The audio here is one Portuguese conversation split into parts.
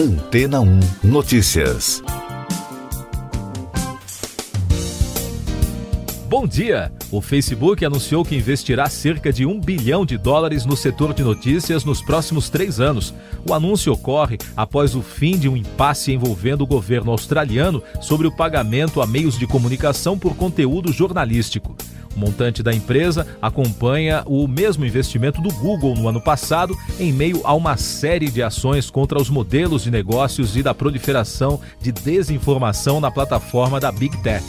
Antena 1 Notícias. Bom dia! O Facebook anunciou que investirá cerca de um bilhão de dólares no setor de notícias nos próximos três anos. O anúncio ocorre após o fim de um impasse envolvendo o governo australiano sobre o pagamento a meios de comunicação por conteúdo jornalístico. O montante da empresa acompanha o mesmo investimento do Google no ano passado, em meio a uma série de ações contra os modelos de negócios e da proliferação de desinformação na plataforma da Big Tech.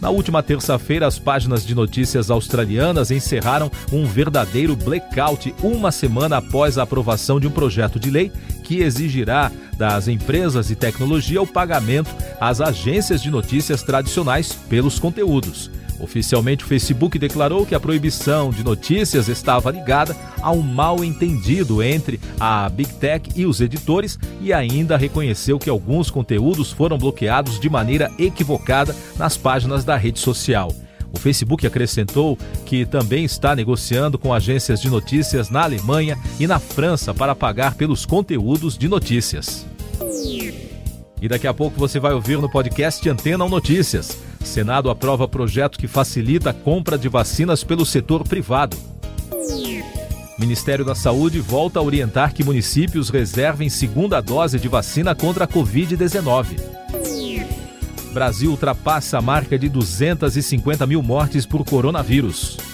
Na última terça-feira, as páginas de notícias australianas encerraram um verdadeiro blackout uma semana após a aprovação de um projeto de lei que exigirá das empresas de tecnologia o pagamento às agências de notícias tradicionais pelos conteúdos. Oficialmente, o Facebook declarou que a proibição de notícias estava ligada a um mal entendido entre a Big Tech e os editores e ainda reconheceu que alguns conteúdos foram bloqueados de maneira equivocada nas páginas da rede social. O Facebook acrescentou que também está negociando com agências de notícias na Alemanha e na França para pagar pelos conteúdos de notícias. E daqui a pouco você vai ouvir no podcast Antena Notícias. Senado aprova projeto que facilita a compra de vacinas pelo setor privado. Ministério da Saúde volta a orientar que municípios reservem segunda dose de vacina contra a Covid-19. Brasil ultrapassa a marca de 250 mil mortes por coronavírus.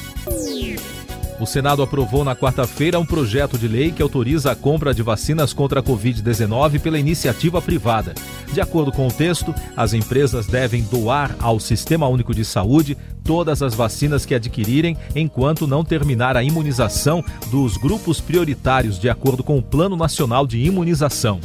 O Senado aprovou na quarta-feira um projeto de lei que autoriza a compra de vacinas contra a Covid-19 pela iniciativa privada. De acordo com o texto, as empresas devem doar ao Sistema Único de Saúde todas as vacinas que adquirirem enquanto não terminar a imunização dos grupos prioritários, de acordo com o Plano Nacional de Imunização.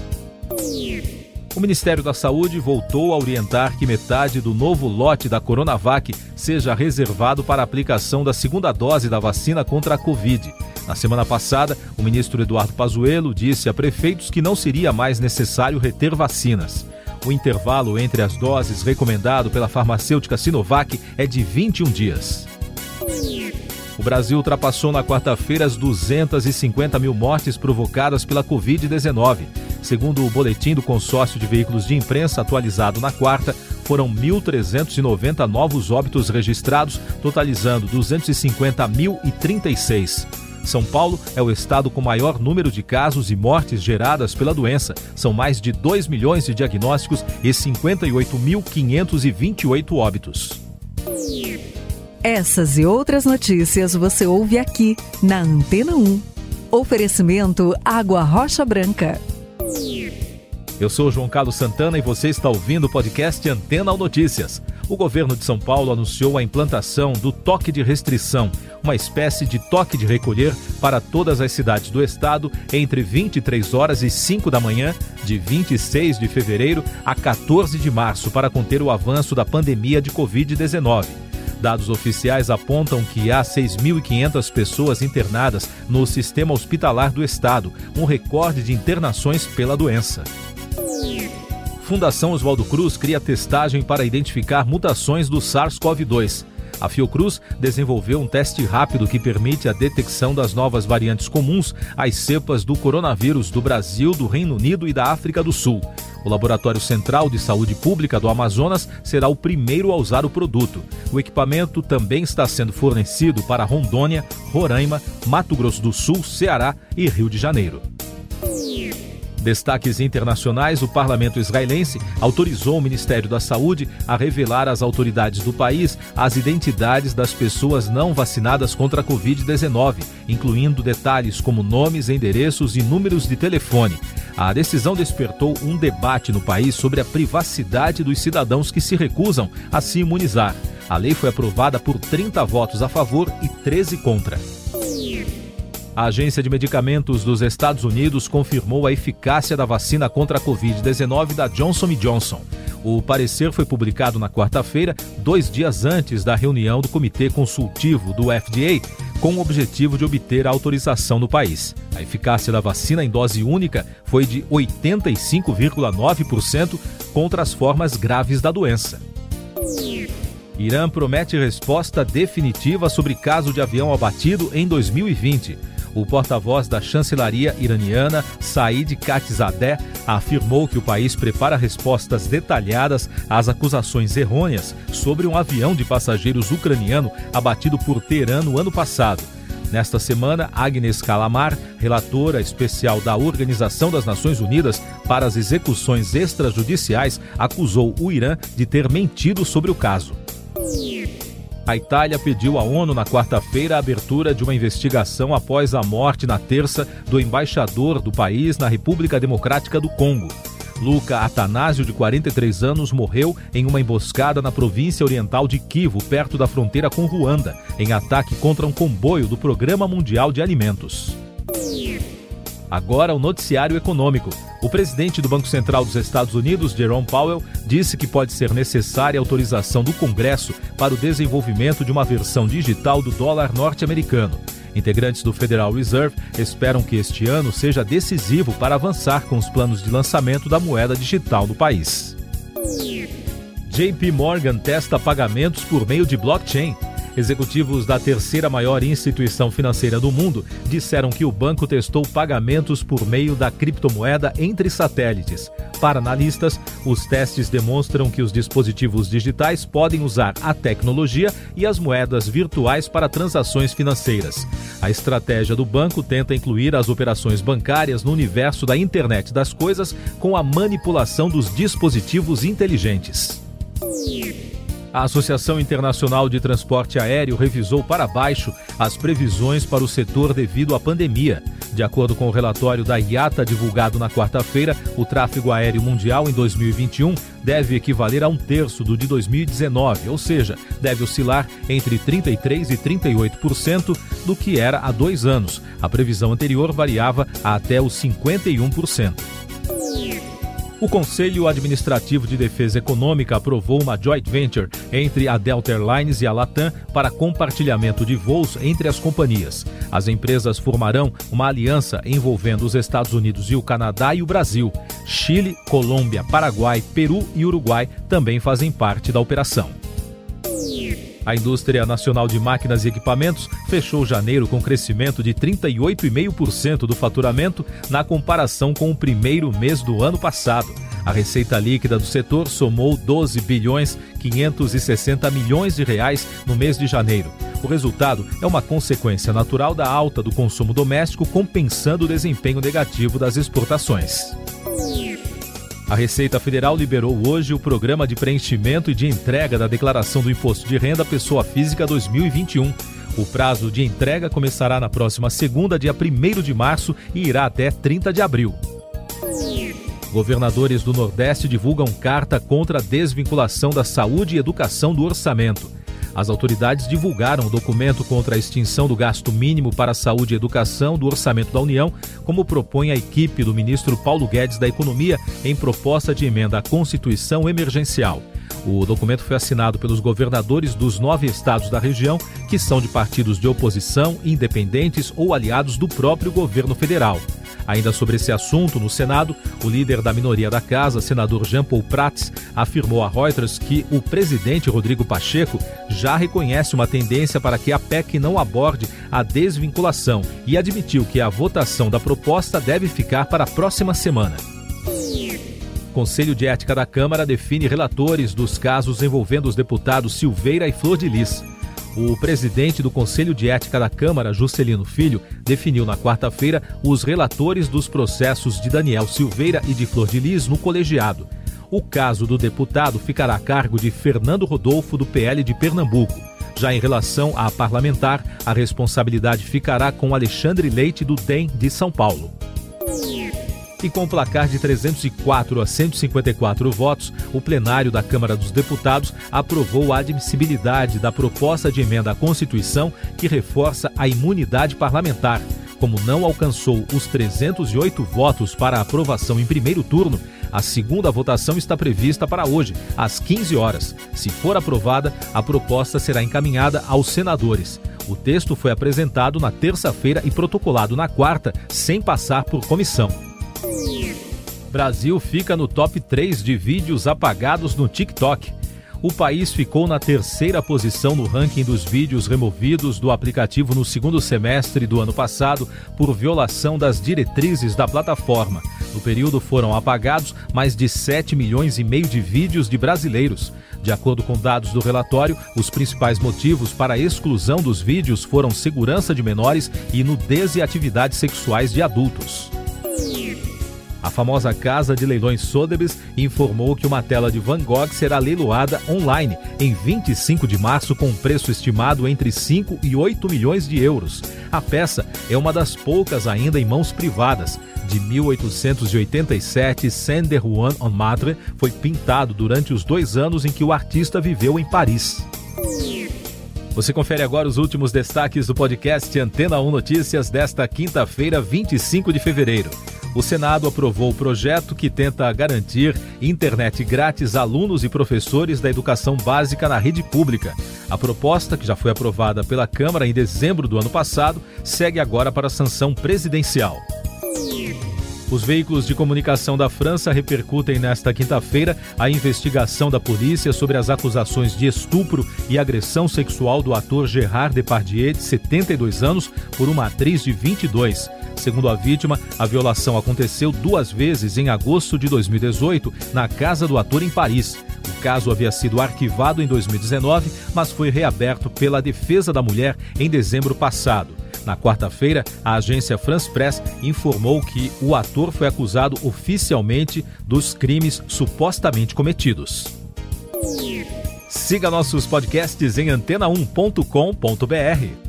O Ministério da Saúde voltou a orientar que metade do novo lote da Coronavac seja reservado para a aplicação da segunda dose da vacina contra a Covid. Na semana passada, o ministro Eduardo Pazuello disse a prefeitos que não seria mais necessário reter vacinas. O intervalo entre as doses recomendado pela farmacêutica Sinovac é de 21 dias. O Brasil ultrapassou na quarta-feira as 250 mil mortes provocadas pela Covid-19. Segundo o boletim do consórcio de veículos de imprensa atualizado na quarta, foram 1.390 novos óbitos registrados, totalizando 250.036. São Paulo é o estado com maior número de casos e mortes geradas pela doença. São mais de 2 milhões de diagnósticos e 58.528 óbitos. Essas e outras notícias você ouve aqui na Antena 1. Oferecimento Água Rocha Branca. Eu sou João Carlos Santana e você está ouvindo o podcast Antena Notícias. O governo de São Paulo anunciou a implantação do toque de restrição, uma espécie de toque de recolher para todas as cidades do estado entre 23 horas e 5 da manhã, de 26 de fevereiro a 14 de março, para conter o avanço da pandemia de Covid-19. Dados oficiais apontam que há 6.500 pessoas internadas no sistema hospitalar do estado, um recorde de internações pela doença. Fundação Oswaldo Cruz cria testagem para identificar mutações do SARS-CoV-2. A Fiocruz desenvolveu um teste rápido que permite a detecção das novas variantes comuns às cepas do coronavírus do Brasil, do Reino Unido e da África do Sul. O Laboratório Central de Saúde Pública do Amazonas será o primeiro a usar o produto. O equipamento também está sendo fornecido para Rondônia, Roraima, Mato Grosso do Sul, Ceará e Rio de Janeiro. Destaques internacionais: o parlamento israelense autorizou o Ministério da Saúde a revelar às autoridades do país as identidades das pessoas não vacinadas contra a Covid-19, incluindo detalhes como nomes, endereços e números de telefone. A decisão despertou um debate no país sobre a privacidade dos cidadãos que se recusam a se imunizar. A lei foi aprovada por 30 votos a favor e 13 contra. A Agência de Medicamentos dos Estados Unidos confirmou a eficácia da vacina contra a Covid-19 da Johnson Johnson. O parecer foi publicado na quarta-feira, dois dias antes da reunião do Comitê Consultivo do FDA, com o objetivo de obter a autorização no país. A eficácia da vacina em dose única foi de 85,9% contra as formas graves da doença. Irã promete resposta definitiva sobre caso de avião abatido em 2020. O porta-voz da chancelaria iraniana, Said Khatizadeh, afirmou que o país prepara respostas detalhadas às acusações errôneas sobre um avião de passageiros ucraniano abatido por Teherã no ano passado. Nesta semana, Agnes Calamar, relatora especial da Organização das Nações Unidas para as Execuções Extrajudiciais, acusou o Irã de ter mentido sobre o caso. A Itália pediu à ONU na quarta-feira a abertura de uma investigação após a morte na terça do embaixador do país na República Democrática do Congo. Luca Atanásio, de 43 anos, morreu em uma emboscada na província oriental de Kivu, perto da fronteira com Ruanda, em ataque contra um comboio do Programa Mundial de Alimentos. Agora, o noticiário econômico. O presidente do Banco Central dos Estados Unidos, Jerome Powell, disse que pode ser necessária autorização do Congresso para o desenvolvimento de uma versão digital do dólar norte-americano. Integrantes do Federal Reserve esperam que este ano seja decisivo para avançar com os planos de lançamento da moeda digital no país. JP Morgan testa pagamentos por meio de blockchain. Executivos da terceira maior instituição financeira do mundo disseram que o banco testou pagamentos por meio da criptomoeda entre satélites. Para analistas, os testes demonstram que os dispositivos digitais podem usar a tecnologia e as moedas virtuais para transações financeiras. A estratégia do banco tenta incluir as operações bancárias no universo da internet das coisas com a manipulação dos dispositivos inteligentes. A Associação Internacional de Transporte Aéreo revisou para baixo as previsões para o setor devido à pandemia. De acordo com o relatório da IATA divulgado na quarta-feira, o tráfego aéreo mundial em 2021 deve equivaler a um terço do de 2019, ou seja, deve oscilar entre 33% e 38% do que era há dois anos. A previsão anterior variava a até os 51%. O Conselho Administrativo de Defesa Econômica aprovou uma joint venture entre a Delta Airlines e a Latam para compartilhamento de voos entre as companhias. As empresas formarão uma aliança envolvendo os Estados Unidos e o Canadá e o Brasil. Chile, Colômbia, Paraguai, Peru e Uruguai também fazem parte da operação. A indústria nacional de máquinas e equipamentos fechou janeiro com crescimento de 38,5% do faturamento na comparação com o primeiro mês do ano passado. A receita líquida do setor somou 12 bilhões 560 milhões de reais no mês de janeiro. O resultado é uma consequência natural da alta do consumo doméstico, compensando o desempenho negativo das exportações. A Receita Federal liberou hoje o Programa de Preenchimento e de Entrega da Declaração do Imposto de Renda Pessoa Física 2021. O prazo de entrega começará na próxima segunda, dia 1 de março, e irá até 30 de abril. Governadores do Nordeste divulgam carta contra a desvinculação da saúde e educação do orçamento. As autoridades divulgaram o documento contra a extinção do gasto mínimo para saúde e educação do orçamento da União, como propõe a equipe do ministro Paulo Guedes da Economia em proposta de emenda à Constituição emergencial. O documento foi assinado pelos governadores dos nove estados da região, que são de partidos de oposição, independentes ou aliados do próprio governo federal. Ainda sobre esse assunto, no Senado, o líder da minoria da casa, senador Jean Paul Prats, afirmou a Reuters que o presidente Rodrigo Pacheco já reconhece uma tendência para que a PEC não aborde a desvinculação e admitiu que a votação da proposta deve ficar para a próxima semana. Conselho de Ética da Câmara define relatores dos casos envolvendo os deputados Silveira e Flor de Lis. O presidente do Conselho de Ética da Câmara, Juscelino Filho, definiu na quarta-feira os relatores dos processos de Daniel Silveira e de Flor de Lis no colegiado. O caso do deputado ficará a cargo de Fernando Rodolfo, do PL de Pernambuco. Já em relação à parlamentar, a responsabilidade ficará com Alexandre Leite, do DEM de São Paulo. E com placar de 304 a 154 votos, o plenário da Câmara dos Deputados aprovou a admissibilidade da proposta de emenda à Constituição que reforça a imunidade parlamentar. Como não alcançou os 308 votos para aprovação em primeiro turno, a segunda votação está prevista para hoje, às 15 horas. Se for aprovada, a proposta será encaminhada aos senadores. O texto foi apresentado na terça-feira e protocolado na quarta, sem passar por comissão. Brasil fica no top 3 de vídeos apagados no TikTok. o país ficou na terceira posição no ranking dos vídeos removidos do aplicativo no segundo semestre do ano passado por violação das diretrizes da plataforma. No período foram apagados mais de 7 milhões e meio de vídeos de brasileiros. De acordo com dados do relatório, os principais motivos para a exclusão dos vídeos foram segurança de menores e nudez e atividades sexuais de adultos. A famosa casa de leilões Sotheby's informou que uma tela de Van Gogh será leiloada online em 25 de março com um preço estimado entre 5 e 8 milhões de euros. A peça é uma das poucas ainda em mãos privadas. De 1887, Saint Juan en Matre foi pintado durante os dois anos em que o artista viveu em Paris. Você confere agora os últimos destaques do podcast Antena 1 Notícias desta quinta-feira, 25 de fevereiro o Senado aprovou o projeto que tenta garantir internet grátis a alunos e professores da educação básica na rede pública. A proposta, que já foi aprovada pela Câmara em dezembro do ano passado, segue agora para a sanção presidencial. Os veículos de comunicação da França repercutem nesta quinta-feira a investigação da polícia sobre as acusações de estupro e agressão sexual do ator Gerard Depardieu, de 72 anos, por uma atriz de 22. Segundo a vítima, a violação aconteceu duas vezes em agosto de 2018 na casa do ator em Paris. O caso havia sido arquivado em 2019, mas foi reaberto pela defesa da mulher em dezembro passado. Na quarta-feira, a agência France Press informou que o ator foi acusado oficialmente dos crimes supostamente cometidos. Siga nossos podcasts em antena1.com.br.